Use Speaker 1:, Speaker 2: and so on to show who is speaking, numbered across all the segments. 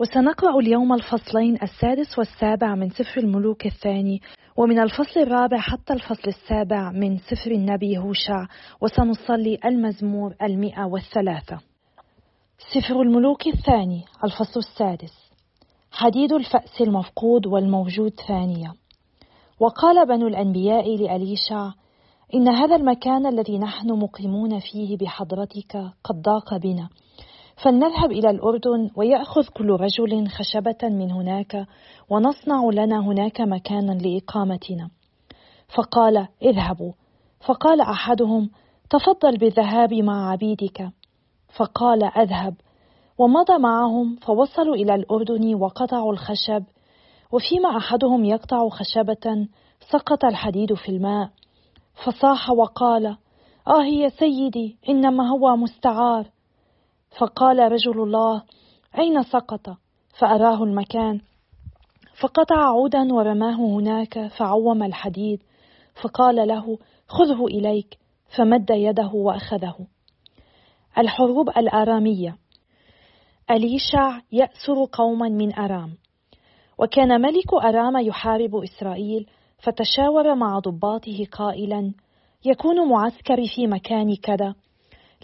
Speaker 1: وسنقرأ اليوم الفصلين السادس والسابع من سفر الملوك الثاني ومن الفصل الرابع حتى الفصل السابع من سفر النبي هوشع وسنصلي المزمور المئة والثلاثة. سفر الملوك الثاني الفصل السادس. حديد الفأس المفقود والموجود ثانية. وقال بنو الأنبياء لأليشع إن هذا المكان الذي نحن مقيمون فيه بحضرتك قد ضاق بنا فلنذهب إلى الأردن ويأخذ كل رجل خشبة من هناك ونصنع لنا هناك مكانا لإقامتنا. فقال: اذهبوا. فقال أحدهم: تفضل بالذهاب مع عبيدك. فقال: أذهب. ومضى معهم فوصلوا إلى الأردن وقطعوا الخشب، وفيما أحدهم يقطع خشبة سقط الحديد في الماء، فصاح وقال: آه يا سيدي إنما هو مستعار فقال رجل الله أين سقط؟ فأراه المكان. فقطع عودا ورماه هناك فعوم الحديد. فقال له خذه إليك. فمد يده وأخذه. الحروب الآرامية. أليشع يأسر قوما من أرام. وكان ملك أرام يحارب إسرائيل فتشاور مع ضباطه قائلا يكون معسكري في مكان كذا.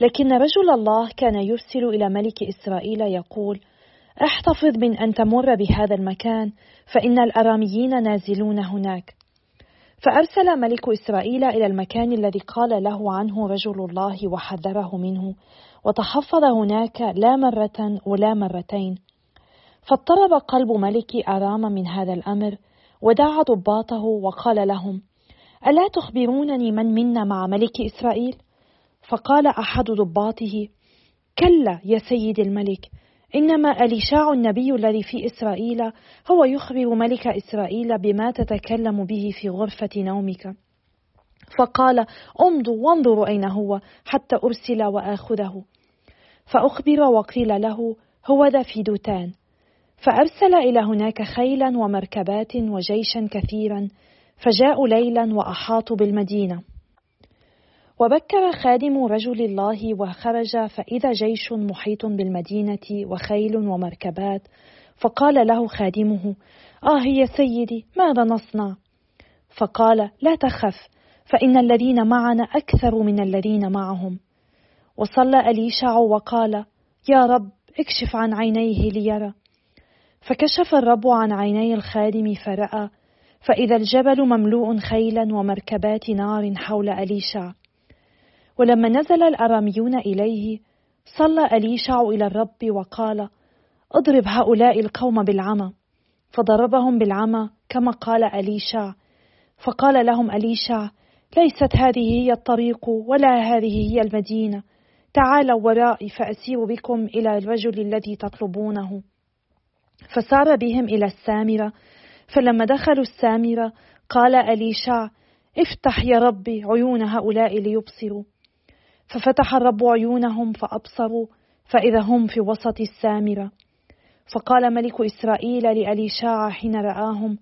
Speaker 1: لكن رجل الله كان يرسل إلى ملك إسرائيل يقول: احتفظ من أن تمر بهذا المكان فإن الأراميين نازلون هناك. فأرسل ملك إسرائيل إلى المكان الذي قال له عنه رجل الله وحذره منه، وتحفظ هناك لا مرة ولا مرتين. فاضطرب قلب ملك أرام من هذا الأمر، ودعا ضباطه وقال لهم: ألا تخبرونني من منا مع ملك إسرائيل؟ فقال أحد ضباطه كلا يا سيد الملك إنما أليشاع النبي الذي في إسرائيل هو يخبر ملك إسرائيل بما تتكلم به في غرفة نومك. فقال امضوا وانظروا أين هو حتى أرسل وآخذه. فأخبر وقيل له هو ذا في دوتان. فأرسل إلى هناك خيلا ومركبات وجيشا كثيرا فجاءوا ليلا وأحاطوا بالمدينة. وبكر خادم رجل الله وخرج فإذا جيش محيط بالمدينة وخيل ومركبات فقال له خادمه آه يا سيدي ماذا نصنع؟ فقال لا تخف فإن الذين معنا أكثر من الذين معهم. وصلى أليشع وقال يا رب اكشف عن عينيه ليرى. فكشف الرب عن عيني الخادم فرأى فإذا الجبل مملوء خيلا ومركبات نار حول أليشع. ولما نزل الأراميون إليه صلى أليشع إلى الرب وقال اضرب هؤلاء القوم بالعمى. فضربهم بالعمى كما قال أليشع. فقال لهم أليشع ليست هذه هي الطريق ولا هذه هي المدينة. تعالوا ورائي فأسير بكم إلى الرجل الذي تطلبونه. فسار بهم إلى السامرة. فلما دخلوا السامرة قال أليشع افتح يا ربي عيون هؤلاء ليبصروا. ففتح الرب عيونهم فأبصروا فإذا هم في وسط السامرة. فقال ملك إسرائيل لأليشاع حين رآهم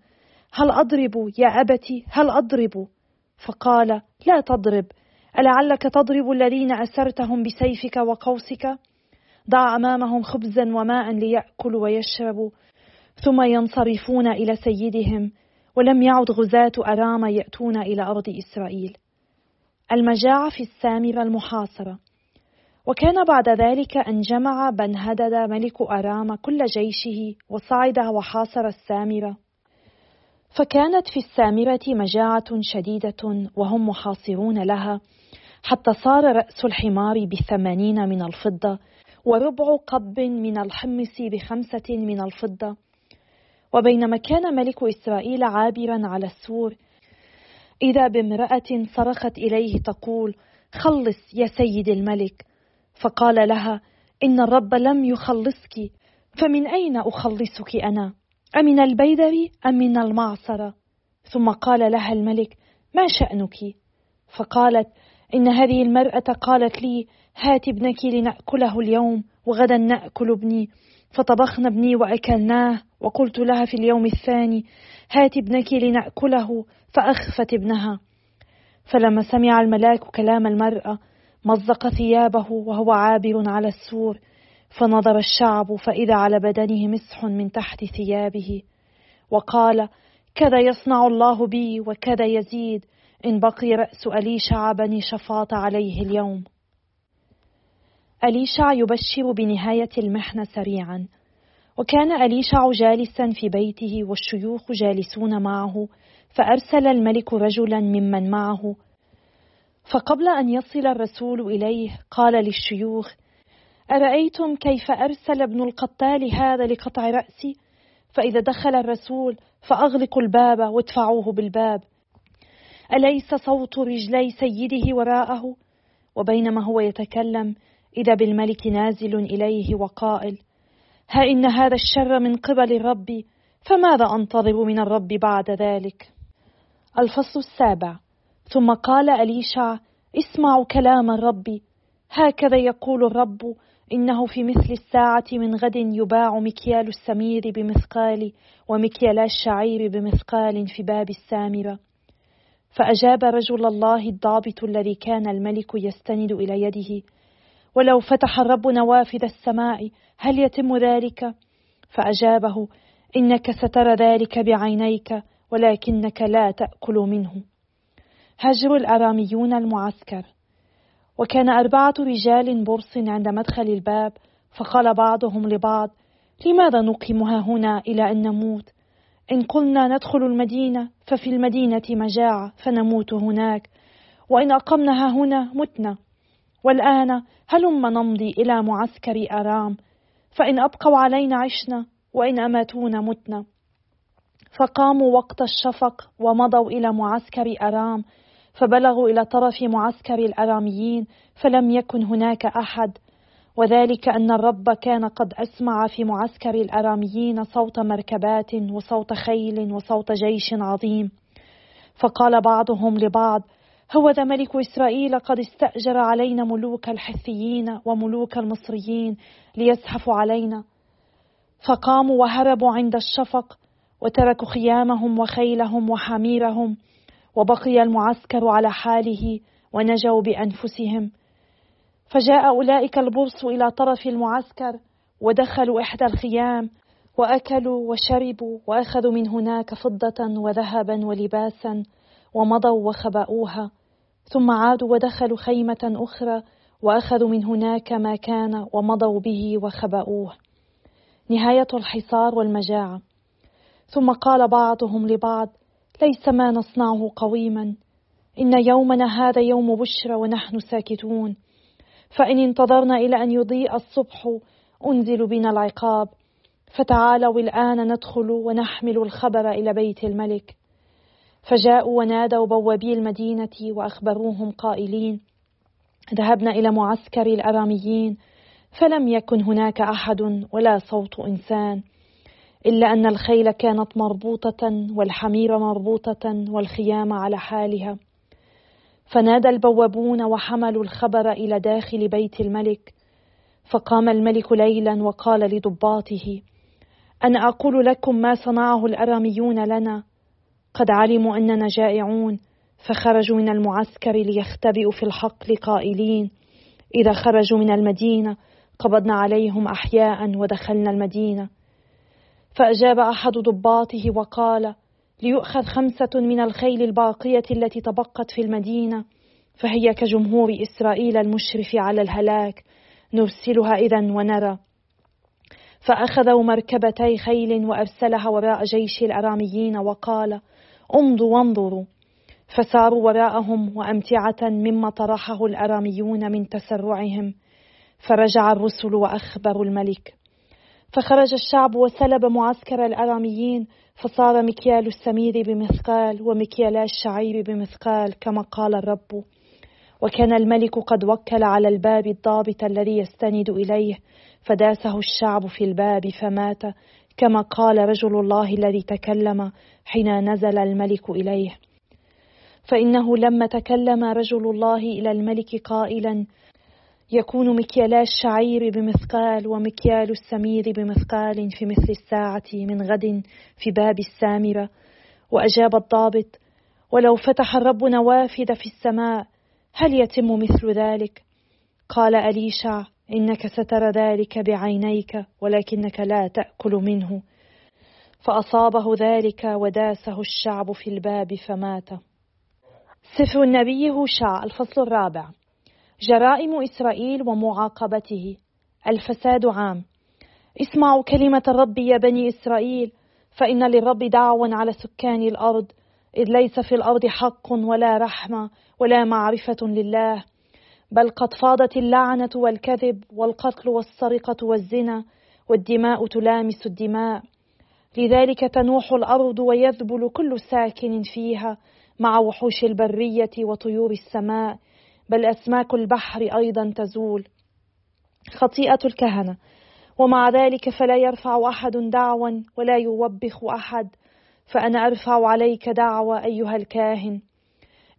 Speaker 1: هل أضرب يا أبتي؟ هل أضرب؟ فقال لا تضرب. ألعلك تضرب الذين أسرتهم بسيفك وقوسك؟ ضع أمامهم خبزا وماء ليأكلوا ويشربوا ثم ينصرفون إلى سيدهم ولم يعد غزاة أرام يأتون إلى أرض إسرائيل. المجاعة في السامرة المحاصرة. وكان بعد ذلك أن جمع بن هدد ملك أرام كل جيشه وصعد وحاصر السامرة. فكانت في السامرة مجاعة شديدة وهم محاصرون لها حتى صار رأس الحمار بثمانين من الفضة وربع قب من الحمص بخمسة من الفضة. وبينما كان ملك إسرائيل عابرا على السور إذا بامرأة صرخت إليه تقول: خلص يا سيد الملك، فقال لها: إن الرب لم يخلصك، فمن أين أخلصك أنا؟ أمن البيدر أم من المعصرة؟ ثم قال لها الملك: ما شأنك؟ فقالت إن هذه المرأة قالت لي هات ابنك لنأكله اليوم وغدا نأكل ابني فطبخنا ابني وأكلناه وقلت لها في اليوم الثاني هات ابنك لنأكله فأخفت ابنها. فلما سمع الملاك كلام المرأة مزق ثيابه وهو عابر على السور فنظر الشعب فإذا على بدنه مسح من تحت ثيابه. وقال كذا يصنع الله بي وكذا يزيد إن بقي رأس أليشع بني شفاط عليه اليوم. أليشع يبشر بنهاية المحنة سريعا. وكان أليشع جالسا في بيته والشيوخ جالسون معه فأرسل الملك رجلا ممن معه. فقبل أن يصل الرسول إليه قال للشيوخ أرأيتم كيف أرسل ابن القتال هذا لقطع رأسي؟ فإذا دخل الرسول فأغلقوا الباب وادفعوه بالباب. أليس صوت رجلي سيده وراءه؟ وبينما هو يتكلم إذا بالملك نازل إليه وقائل ها إن هذا الشر من قبل الرب فماذا أنتظر من الرب بعد ذلك؟ الفصل السابع. ثم قال أليشع اسمعوا كلام الرب. هكذا يقول الرب إنه في مثل الساعة من غد يباع مكيال السمير بمثقال ومكيال الشعير بمثقال في باب السامرة. فأجاب رجل الله الضابط الذي كان الملك يستند إلى يده ولو فتح الرب نوافذ السماء هل يتم ذلك؟ فأجابه إنك سترى ذلك بعينيك ولكنك لا تأكل منه. هاجر الأراميون المعسكر. وكان أربعة رجال برص عند مدخل الباب فقال بعضهم لبعض لماذا نقيمها هنا إلى أن نموت؟ إن قلنا ندخل المدينة ففي المدينة مجاعة فنموت هناك. وإن أقمناها هنا متنا. والآن هلم نمضي إلى معسكر أرام. فإن أبقوا علينا عشنا وإن أماتونا متنا. فقاموا وقت الشفق ومضوا إلى معسكر أرام. فبلغوا إلى طرف معسكر الأراميين فلم يكن هناك أحد. وذلك أن الرب كان قد أسمع في معسكر الأراميين صوت مركبات وصوت خيل وصوت جيش عظيم. فقال بعضهم لبعض هو ذا ملك إسرائيل قد استأجر علينا ملوك الحثيين وملوك المصريين ليزحفوا علينا. فقاموا وهربوا عند الشفق وتركوا خيامهم وخيلهم وحميرهم وبقي المعسكر على حاله ونجوا بأنفسهم. فجاء أولئك البرص إلى طرف المعسكر ودخلوا إحدى الخيام وأكلوا وشربوا وأخذوا من هناك فضة وذهبا ولباسا ومضوا وخبأوها. ثم عادوا ودخلوا خيمة أخرى وأخذوا من هناك ما كان ومضوا به وخبأوه نهاية الحصار والمجاعة. ثم قال بعضهم لبعض ليس ما نصنعه قويما. إن يومنا هذا يوم بشرى ونحن ساكتون. فإن انتظرنا إلى أن يضيء الصبح أنزل بنا العقاب. فتعالوا الآن ندخل ونحمل الخبر إلى بيت الملك. فجاءوا ونادوا بوابي المدينة وأخبروهم قائلين ذهبنا إلى معسكر الأراميين فلم يكن هناك أحد ولا صوت إنسان إلا أن الخيل كانت مربوطة والحمير مربوطة والخيام على حالها. فنادى البوابون وحملوا الخبر إلى داخل بيت الملك فقام الملك ليلا وقال لضباطه أنا أقول لكم ما صنعه الأراميون لنا قد علموا أننا جائعون فخرجوا من المعسكر ليختبئوا في الحقل قائلين إذا خرجوا من المدينة قبضنا عليهم أحياء ودخلنا المدينة. فأجاب أحد ضباطه وقال ليؤخذ خمسة من الخيل الباقية التي تبقت في المدينة فهي كجمهور إسرائيل المشرف على الهلاك نرسلها إذا ونرى. فأخذوا مركبتي خيل وأرسلها وراء جيش الأراميين وقال امضوا وانظروا. فساروا وراءهم وأمتعة مما طرحه الأراميون من تسرعهم. فرجع الرسل وأخبروا الملك. فخرج الشعب وسلب معسكر الأراميين فصار مكيال السمير بمثقال ومكيال الشعير بمثقال كما قال الرب. وكان الملك قد وكل على الباب الضابط الذي يستند إليه. فداسه الشعب في الباب فمات. كما قال رجل الله الذي تكلم حين نزل الملك إليه. فإنه لما تكلم رجل الله إلى الملك قائلا يكون مكيالا الشعير بمثقال ومكيال السمير بمثقال في مثل الساعة من غد في باب السامرة. وأجاب الضابط ولو فتح الرب نوافذ في السماء هل يتم مثل ذلك؟ قال أليشع إنك سترى ذلك بعينيك ولكنك لا تأكل منه. فأصابه ذلك وداسه الشعب في الباب فمات. سفر النبي هوشع الفصل الرابع. جرائم إسرائيل ومعاقبته. الفساد عام. اسمعوا كلمة الرب يا بني إسرائيل. فإن للرب دعوا على سكان الأرض. إذ ليس في الأرض حق ولا رحمة ولا معرفة لله. بل قد فاضت اللعنة والكذب والقتل والسرقة والزنا والدماء تلامس الدماء. لذلك تنوح الأرض ويذبل كل ساكن فيها مع وحوش البرية وطيور السماء. بل أسماك البحر أيضا تزول. خطيئة الكهنة. ومع ذلك فلا يرفع أحد دعوا ولا يوبخ أحد. فأنا أرفع عليك دعوى أيها الكاهن.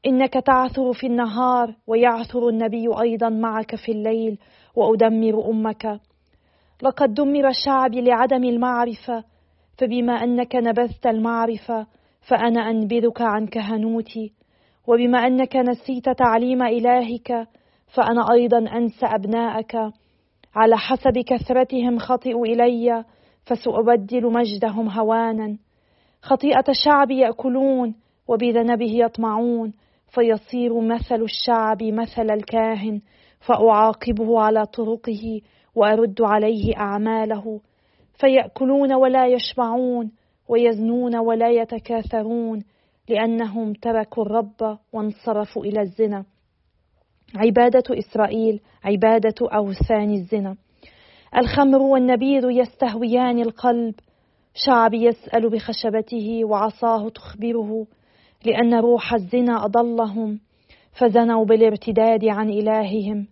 Speaker 1: إنك تعثر في النهار ويعثر النبي أيضا معك في الليل وأدمر أمك. لقد دمر شعبي لعدم المعرفة فبما أنك نبذت المعرفة فأنا أنبذك عن كهنوتي وبما أنك نسيت تعليم إلهك فأنا أيضا أنسى أبناءك. على حسب كثرتهم خطئوا إلي فسأبدل مجدهم هوانا. خطيئة شعبي يأكلون وبذنبه يطمعون. فيصير مثل الشعب مثل الكاهن فأعاقبه على طرقه وأرد عليه أعماله. فيأكلون ولا يشبعون ويزنون ولا يتكاثرون لأنهم تركوا الرب وانصرفوا إلى الزنا. عبادة إسرائيل عبادة أوثان الزنا. الخمر والنبيذ يستهويان القلب. شعب يسأل بخشبته وعصاه تخبره. لأن روح الزنا أضلهم فزنوا بالارتداد عن إلههم.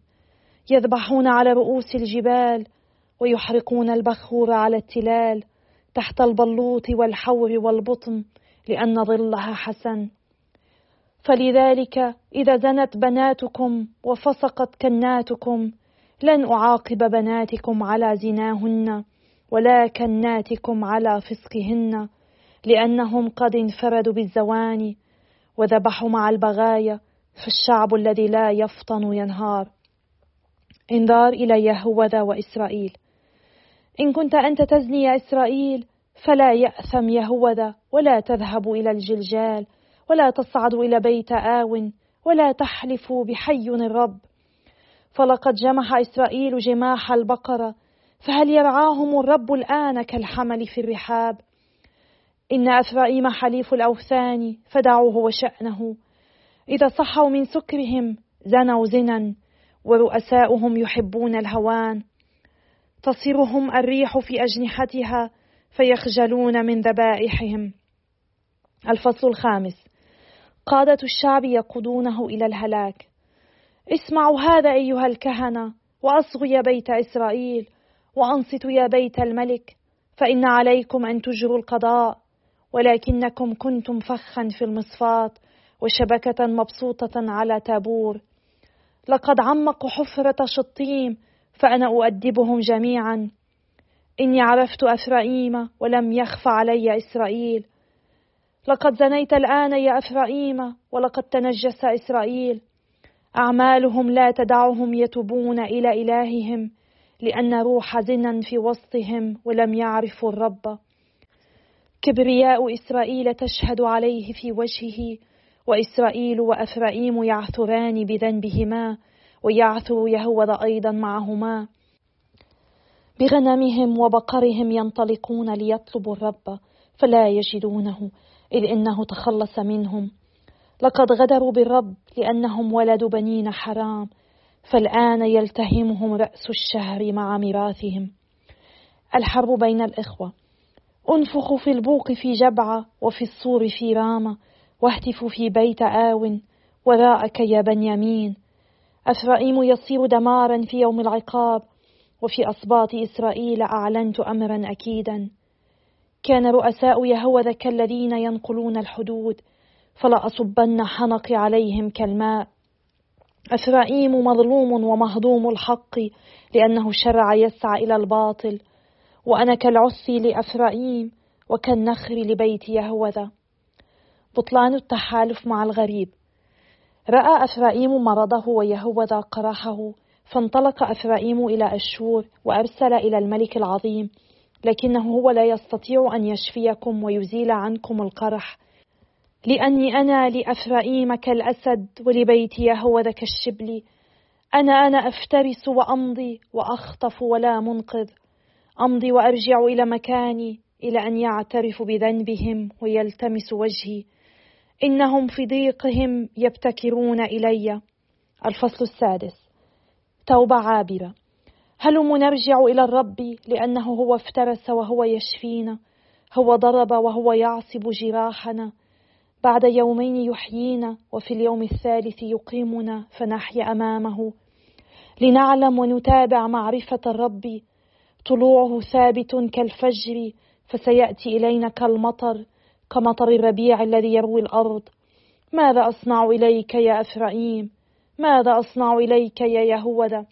Speaker 1: يذبحون على رؤوس الجبال ويحرقون البخور على التلال تحت البلوط والحور والبطن لأن ظلها حسن. فلذلك إذا زنت بناتكم وفسقت كناتكم لن أعاقب بناتكم على زناهن ولا كناتكم على فسقهن لأنهم قد انفردوا بالزواني وذبحوا مع البغايا فالشعب الذي لا يفطن ينهار. انذار إلى يهوذا وإسرائيل. إن كنت أنت تزني يا إسرائيل فلا يأثم يهوذا ولا تذهب إلى الجلجال ولا تصعد إلى بيت آو ولا تحلف بحي الرب. فلقد جمح إسرائيل جماح البقرة فهل يرعاهم الرب الآن كالحمل في الرحاب؟ إن أفرائيم حليف الأوثان فدعوه وشأنه. إذا صحوا من سكرهم زنوا زنا ورؤساؤهم يحبون الهوان. تصرهم الريح في أجنحتها فيخجلون من ذبائحهم. الفصل الخامس. قادة الشعب يقودونه إلى الهلاك. اسمعوا هذا أيها الكهنة وأصغوا يا بيت إسرائيل وأنصتوا يا بيت الملك فإن عليكم أن تجروا القضاء. ولكنكم كنتم فخا في المصفاة وشبكة مبسوطة على تابور. لقد عمقوا حفرة شطيم فأنا أؤدبهم جميعا. إني عرفت أفرائيم ولم يخف علي إسرائيل. لقد زنيت الآن يا أفرائيم ولقد تنجس إسرائيل. أعمالهم لا تدعهم يتوبون إلى إلههم لأن روح زنا في وسطهم ولم يعرفوا الرب. كبرياء إسرائيل تشهد عليه في وجهه وإسرائيل وأفرائيم يعثران بذنبهما ويعثر يهوذا أيضا معهما. بغنمهم وبقرهم ينطلقون ليطلبوا الرب فلا يجدونه إذ إنه تخلص منهم. لقد غدروا بالرب لأنهم ولدوا بنين حرام فالآن يلتهمهم رأس الشهر مع ميراثهم. الحرب بين الإخوة. انفخوا في البوق في جبعة وفي الصور في رامة واهتفوا في بيت آو وراءك يا بنيامين. أفرائيم يصير دمارا في يوم العقاب وفي أصباط إسرائيل أعلنت أمرا أكيدا. كان رؤساء يهوذا كالذين ينقلون الحدود فلأصبن حنقي عليهم كالماء. أفرائيم مظلوم ومهضوم الحق لأنه شرع يسعى إلى الباطل. وأنا كالعث لأفرائيم وكالنخر لبيت يهوذا. بطلان التحالف مع الغريب. رأى أفرائيم مرضه ويهوذا قرحه فانطلق أفرائيم إلى أشور وأرسل إلى الملك العظيم لكنه هو لا يستطيع أن يشفيكم ويزيل عنكم القرح. لأني أنا لأفرائيم كالأسد ولبيت يهوذا كالشبل. أنا أنا أفترس وأمضي وأخطف ولا منقذ. أمضي وأرجع إلى مكاني إلى أن يعترفوا بذنبهم ويلتمس وجهي. إنهم في ضيقهم يبتكرون إلي. الفصل السادس. توبة عابرة. هلم نرجع إلى الرب لأنه هو افترس وهو يشفينا. هو ضرب وهو يعصب جراحنا. بعد يومين يحيينا وفي اليوم الثالث يقيمنا فنحيا أمامه. لنعلم ونتابع معرفة الرب طلوعه ثابت كالفجر فسيأتي إلينا كالمطر كمطر الربيع الذي يروي الأرض. ماذا أصنع إليك يا أفرائيم؟ ماذا أصنع إليك يا يهوذا؟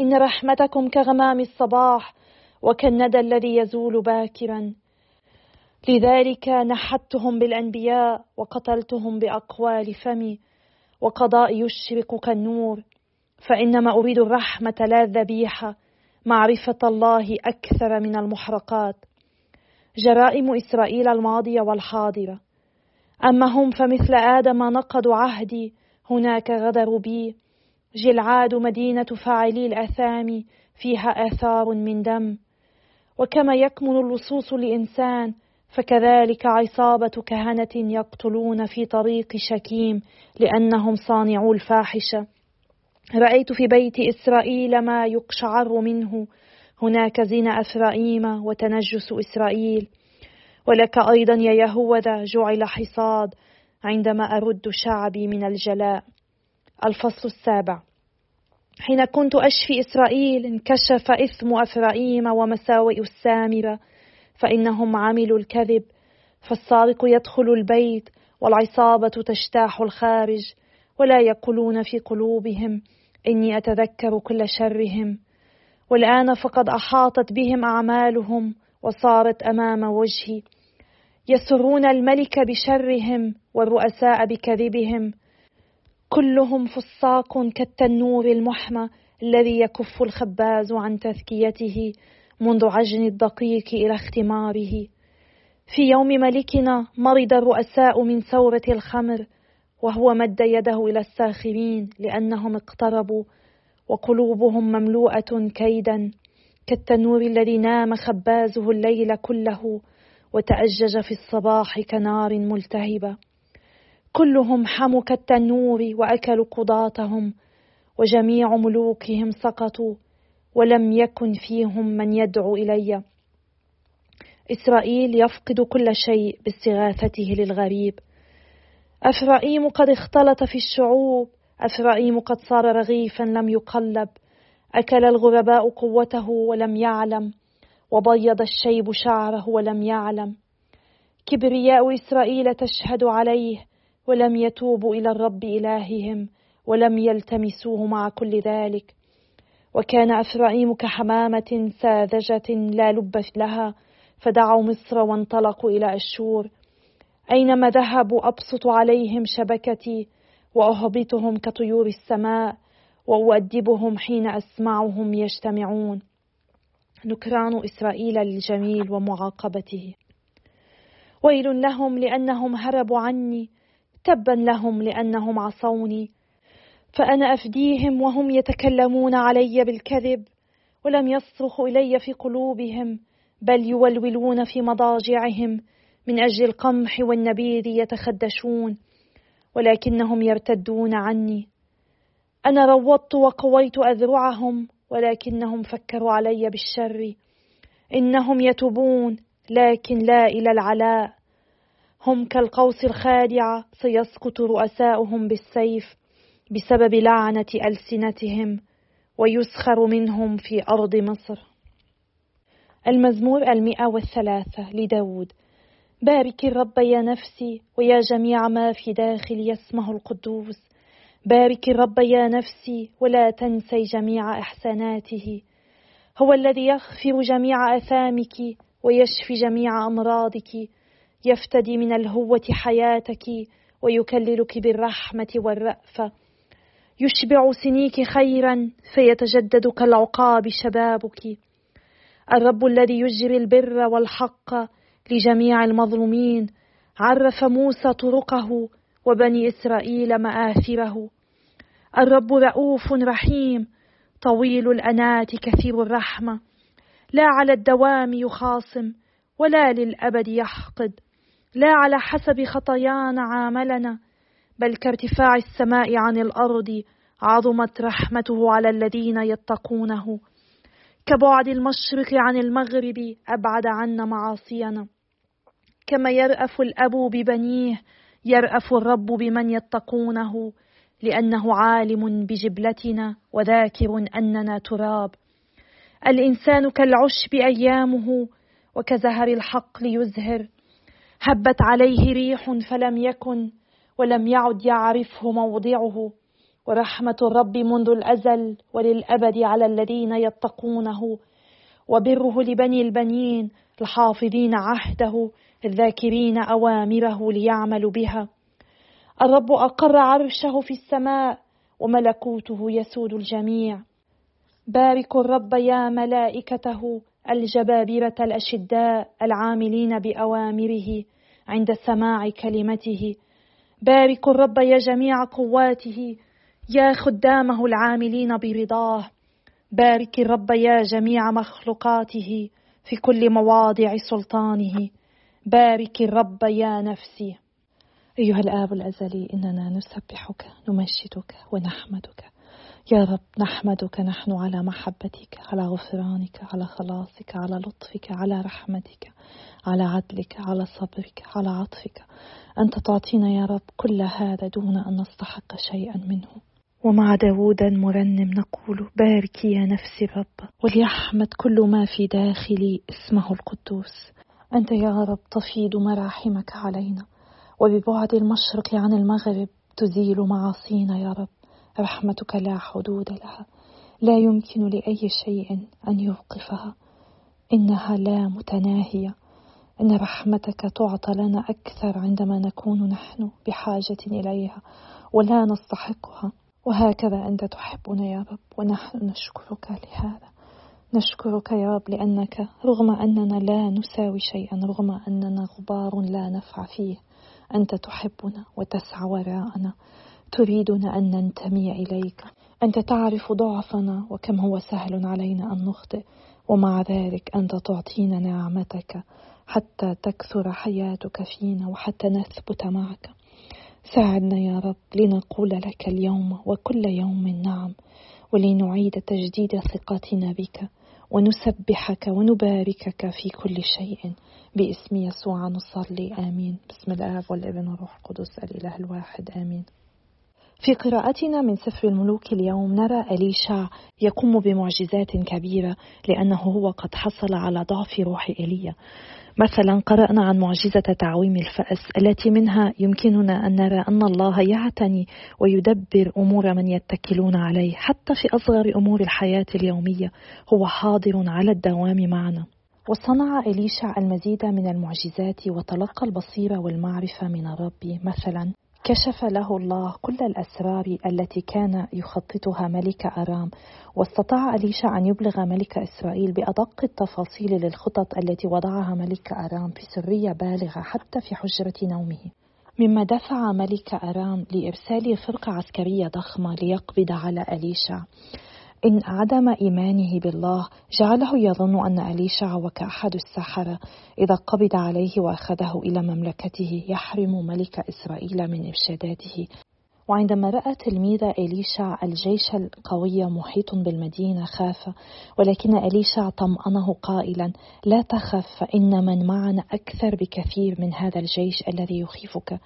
Speaker 1: إن رحمتكم كغمام الصباح وكالندى الذي يزول باكرا. لذلك نحتهم بالأنبياء وقتلتهم بأقوال فمي وقضاء يشرق كالنور. فإنما أريد الرحمة لا الذبيحة. معرفة الله أكثر من المحرقات. جرائم إسرائيل الماضية والحاضرة. أما هم فمثل آدم نقضوا عهدي هناك غدروا بي. جلعاد مدينة فاعلي الآثام فيها آثار من دم. وكما يكمن اللصوص لإنسان فكذلك عصابة كهنة يقتلون في طريق شكيم لأنهم صانعو الفاحشة. رأيت في بيت إسرائيل ما يقشعر منه. هناك زين أفرائيم وتنجس إسرائيل. ولك أيضا يا يهوذا جعل حصاد عندما أرد شعبي من الجلاء. الفصل السابع. حين كنت أشفي إسرائيل انكشف إثم أفرائيم ومساوئ السامرة فإنهم عملوا الكذب. فالسارق يدخل البيت والعصابة تجتاح الخارج ولا يقولون في قلوبهم. إني أتذكر كل شرهم والآن فقد أحاطت بهم أعمالهم وصارت أمام وجهي. يسرون الملك بشرهم والرؤساء بكذبهم. كلهم فساق كالتنور المحمى الذي يكف الخباز عن تذكيته منذ عجن الدقيق إلى اختماره. في يوم ملكنا مرض الرؤساء من ثورة الخمر وهو مد يده إلى الساخرين لأنهم اقتربوا وقلوبهم مملوءة كيدا كالتنور الذي نام خبازه الليل كله وتأجج في الصباح كنار ملتهبة. كلهم حموا كالتنور وأكلوا قضاتهم وجميع ملوكهم سقطوا ولم يكن فيهم من يدعو إلي. إسرائيل يفقد كل شيء باستغاثته للغريب. أفرائيم قد اختلط في الشعوب أفرائيم قد صار رغيفا لم يقلب. أكل الغرباء قوته ولم يعلم وبيض الشيب شعره ولم يعلم. كبرياء إسرائيل تشهد عليه ولم يتوبوا إلى الرب إلههم ولم يلتمسوه مع كل ذلك. وكان أفرائيم كحمامة ساذجة لا لب لها فدعوا مصر وانطلقوا إلى أشور. أينما ذهبوا أبسط عليهم شبكتي وأهبطهم كطيور السماء وأؤدبهم حين أسمعهم يجتمعون. نكران إسرائيل للجميل ومعاقبته. ويل لهم لأنهم هربوا عني تبا لهم لأنهم عصوني. فأنا أفديهم وهم يتكلمون علي بالكذب ولم يصرخوا إلي في قلوبهم بل يولولون في مضاجعهم. من أجل القمح والنبيذ يتخدشون ولكنهم يرتدون عني. أنا روضت وقويت أذرعهم ولكنهم فكروا علي بالشر. إنهم يتوبون لكن لا إلى العلاء. هم كالقوس الخادعة سيسقط رؤساؤهم بالسيف بسبب لعنة ألسنتهم ويسخر منهم في أرض مصر. المزمور المئة والثلاثة لداود. بارك الرب يا نفسي ويا جميع ما في داخلي اسمه القدوس. بارك الرب يا نفسي ولا تنسي جميع احساناته هو الذي يغفر جميع أثامك ويشفي جميع أمراضك يفتدي من الهوة حياتك ويكللك بالرحمة والرأفة. يشبع سنيك خيرا فيتجدد كالعقاب شبابك. الرب الذي يجري البر والحق لجميع المظلومين عرف موسى طرقه وبني إسرائيل مآثره. الرب رؤوف رحيم طويل الأنات كثير الرحمة. لا على الدوام يخاصم ولا للأبد يحقد. لا على حسب خطايانا عاملنا بل كارتفاع السماء عن الأرض عظمت رحمته على الذين يتقونه. كبعد المشرق عن المغرب أبعد عنا معاصينا. كما يرأف الأب ببنيه يرأف الرب بمن يتقونه لأنه عالم بجبلتنا وذاكر أننا تراب. الإنسان كالعشب أيامه وكزهر الحقل يزهر هبت عليه ريح فلم يكن ولم يعد يعرفه موضعه. ورحمة الرب منذ الأزل وللأبد على الذين يتقونه. وبره لبني البنين الحافظين عهده. الذاكرين أوامره ليعملوا بها. الرب أقر عرشه في السماء وملكوته يسود الجميع. باركوا الرب يا ملائكته الجبابرة الأشداء العاملين بأوامره عند سماع كلمته. باركوا الرب يا جميع قواته يا خدامه العاملين برضاه. بارك الرب يا جميع مخلوقاته في كل مواضع سلطانه. بارك الرب يا نفسي. أيها الآب الأزلي إننا نسبحك نمجدك ونحمدك. يا رب نحمدك نحن على محبتك على غفرانك على خلاصك على لطفك على رحمتك على عدلك على صبرك على عطفك. أنت تعطينا يا رب كل هذا دون أن نستحق شيئا منه. ومع داود مرنم نقول بارك يا نفسي الرب وليحمد كل ما في داخلي اسمه القدوس. أنت يا رب تفيض مراحمك علينا وببعد المشرق عن المغرب تزيل معاصينا يا رب. رحمتك لا حدود لها لا يمكن لأي شيء أن يوقفها. إنها لا متناهية. إن رحمتك تعطى لنا أكثر عندما نكون نحن بحاجة إليها ولا نستحقها. وهكذا أنت تحبنا يا رب ونحن نشكرك لهذا. نشكرك يا رب لأنك رغم أننا لا نساوي شيئا رغم أننا غبار لا نفع فيه. أنت تحبنا وتسعى وراءنا. تريدنا أن ننتمي إليك. أنت تعرف ضعفنا وكم هو سهل علينا أن نخطئ. ومع ذلك أنت تعطينا نعمتك حتى تكثر حياتك فينا وحتى نثبت معك. ساعدنا يا رب لنقول لك اليوم وكل يوم نعم. ولنعيد تجديد ثقتنا بك ونسبحك ونباركك في كل شيء. باسم يسوع نصلي آمين. بسم الآب والابن والروح القدس الإله الواحد آمين. في قراءتنا من سفر الملوك اليوم نرى أليشع يقوم بمعجزات كبيرة لأنه هو قد حصل على ضعف روح إيليا. مثلا قرأنا عن معجزة تعويم الفأس التي منها يمكننا أن نرى أن الله يعتني ويدبر أمور من يتكلون عليه حتى في أصغر أمور الحياة اليومية. هو حاضر على الدوام معنا. وصنع إليشع المزيد من المعجزات وتلقى البصيرة والمعرفة من الرب. مثلا كشف له الله كل الأسرار التي كان يخططها ملك أرام واستطاع أليشا أن يبلغ ملك إسرائيل بأدق التفاصيل للخطط التي وضعها ملك أرام في سرية بالغة حتى في حجرة نومه. مما دفع ملك أرام لإرسال فرقة عسكرية ضخمة ليقبض على أليشا. إن عدم إيمانه بالله جعله يظن أن أليشع وكأحد السحرة. إذا قبض عليه وأخذه إلى مملكته يحرم ملك إسرائيل من إرشاداته. وعندما رأى تلميذ إليشع الجيش القوي محيط بالمدينة خاف ولكن إليشع طمأنه قائلا لا تخف فإن من معنا أكثر بكثير من هذا الجيش الذي يخيفك.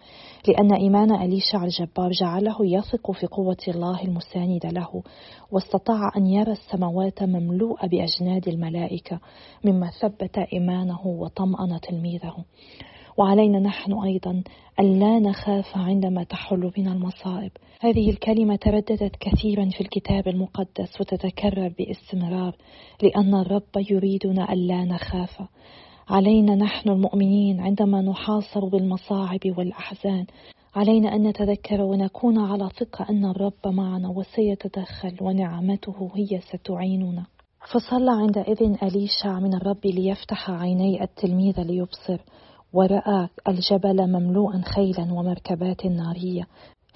Speaker 1: لأن إيمان إليشع الجبار جعله يثق في قوة الله المساندة له واستطاع أن يرى السماوات مملوءة بأجناد الملائكة مما ثبت إيمانه وطمأن تلميذه. وعلينا نحن أيضا أن لا نخاف عندما تحل بنا المصائب. هذه الكلمة ترددت كثيرا في الكتاب المقدس وتتكرر باستمرار لأن الرب يريدنا ألا نخاف. علينا نحن المؤمنين عندما نحاصر بالمصاعب والأحزان. علينا أن نتذكر ونكون على ثقة أن الرب معنا وسيتدخل ونعمته هي ستعيننا. فصلى عندئذ أليشع من الرب ليفتح عيني التلميذ ليبصر. ورأى الجبل مملوءا خيلا ومركبات نارية.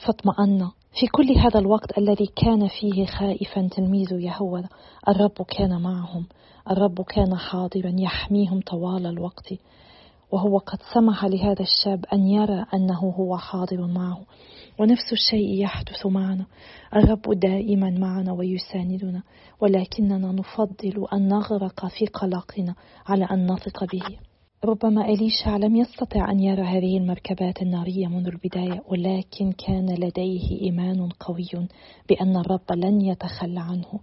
Speaker 1: فاطمأن في كل هذا الوقت الذي كان فيه خائفا تلميذ يهوذا الرب كان معهم. الرب كان حاضرا يحميهم طوال الوقت. وهو قد سمح لهذا الشاب أن يرى أنه هو حاضر معه. ونفس الشيء يحدث معنا. الرب دائما معنا ويساندنا. ولكننا نفضل أن نغرق في قلقنا على أن نثق به. ربما إليشع لم يستطع أن يرى هذه المركبات النارية منذ البداية ولكن كان لديه إيمان قوي بأن الرب لن يتخلى عنه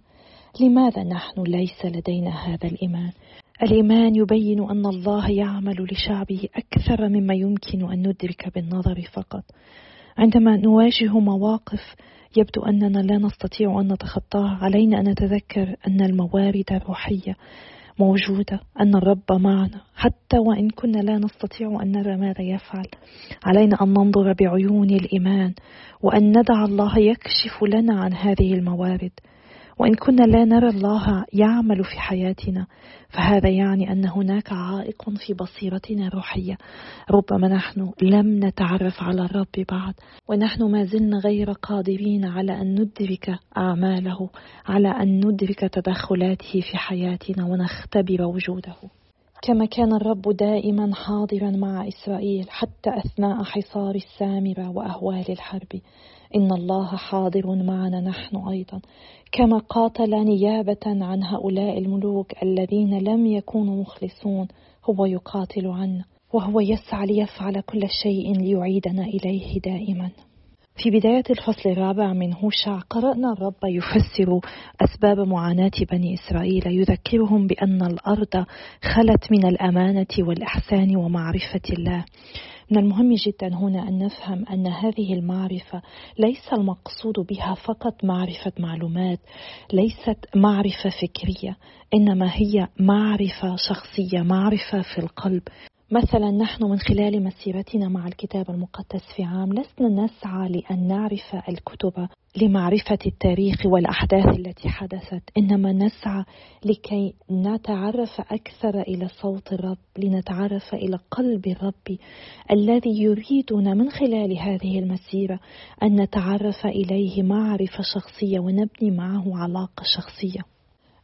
Speaker 1: لماذا نحن ليس لدينا هذا الإيمان؟ الإيمان يبين أن الله يعمل لشعبه أكثر مما يمكن أن ندرك بالنظر فقط عندما نواجه مواقف يبدو أننا لا نستطيع أن نتخطاها علينا أن نتذكر أن الموارد الروحية موجودة أن الرب معنا حتى وإن كنا لا نستطيع أن نرى ماذا يفعل. علينا أن ننظر بعيون الإيمان وأن ندع الله يكشف لنا عن هذه الموارد. وإن كنا لا نرى الله يعمل في حياتنا فهذا يعني أن هناك عائق في بصيرتنا الروحية. ربما نحن لم نتعرف على الرب بعد ونحن ما زلنا غير قادرين على أن ندرك أعماله على أن ندرك تدخلاته في حياتنا ونختبر وجوده. كما كان الرب دائما حاضرا مع إسرائيل حتى أثناء حصار السامرة وأهوال الحرب. إن الله حاضر معنا نحن أيضا. كما قاتل نيابة عن هؤلاء الملوك الذين لم يكونوا مخلصون هو يقاتل عنا وهو يسعى ليفعل كل شيء ليعيدنا إليه دائما. في بداية الفصل الرابع من هوشع قرأنا الرب يفسر أسباب معاناة بني إسرائيل يذكرهم بأن الأرض خلت من الأمانة والإحسان ومعرفة الله. من المهم جدا هنا أن نفهم أن هذه المعرفة ليس المقصود بها فقط معرفة معلومات ليست معرفة فكرية إنما هي معرفة شخصية معرفة في القلب. مثلا نحن من خلال مسيرتنا مع الكتاب المقدس في عام لسنا نسعى لأن نعرف الكتب لمعرفة التاريخ والأحداث التي حدثت. إنما نسعى لكي نتعرف أكثر إلى صوت الرب لنتعرف إلى قلب الرب الذي يريدنا من خلال هذه المسيرة أن نتعرف إليه معرفة شخصية ونبني معه علاقة شخصية.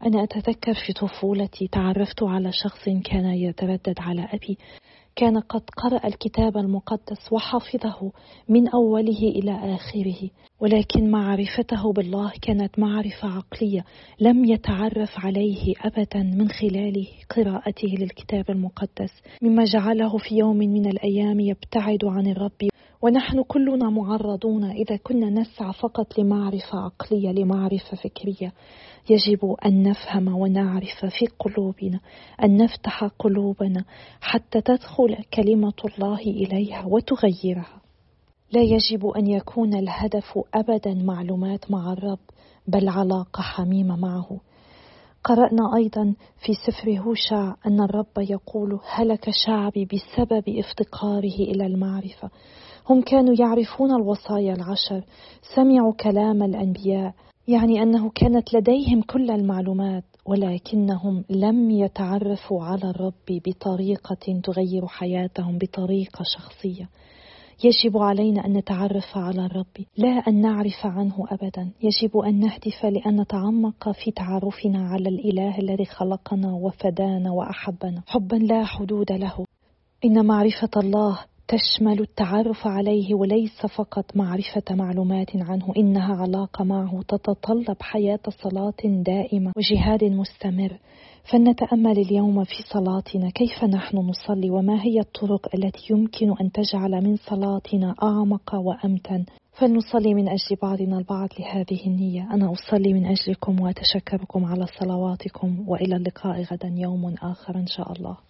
Speaker 1: أنا أتذكر في طفولتي تعرفت على شخص كان يتردد على أبي. كان قد قرأ الكتاب المقدس وحفظه من أوله إلى آخره ولكن معرفته بالله كانت معرفة عقلية لم يتعرف عليه أبدا من خلال قراءته للكتاب المقدس مما جعله في يوم من الأيام يبتعد عن الرب ونحن كلنا معرضون إذا كنا نسعى فقط لمعرفة عقلية لمعرفة فكرية. يجب أن نفهم ونعرف في قلوبنا أن نفتح قلوبنا حتى تدخل كلمة الله إليها وتغيرها. لا يجب أن يكون الهدف أبدا معلومات مع الرب بل علاقة حميمة معه. قرأنا أيضا في سفر هوشع أن الرب يقول هلك شعبي بسبب افتقاره إلى المعرفة. هم كانوا يعرفون الوصايا العشر سمعوا كلام الأنبياء يعني أنه كانت لديهم كل المعلومات ولكنهم لم يتعرفوا على الرب بطريقة تغير حياتهم بطريقة شخصية. يجب علينا أن نتعرف على الرب لا أن نعرف عنه أبدا. يجب أن نهدف لأن نتعمق في تعرفنا على الإله الذي خلقنا وفدانا وأحبنا. حبا لا حدود له. إن معرفة الله تشمل التعرف عليه وليس فقط معرفة معلومات عنه إنها علاقة معه تتطلب حياة صلاة دائمة وجهاد مستمر. فلنتأمل اليوم في صلاتنا. كيف نحن نصلي؟ وما هي الطرق التي يمكن أن تجعل من صلاتنا أعمق وأمتن؟ فلنصلي من أجل بعضنا البعض لهذه النية. أنا أصلي من أجلكم وأتشكركم على صلواتكم وإلى اللقاء غدا يوم آخر إن شاء الله.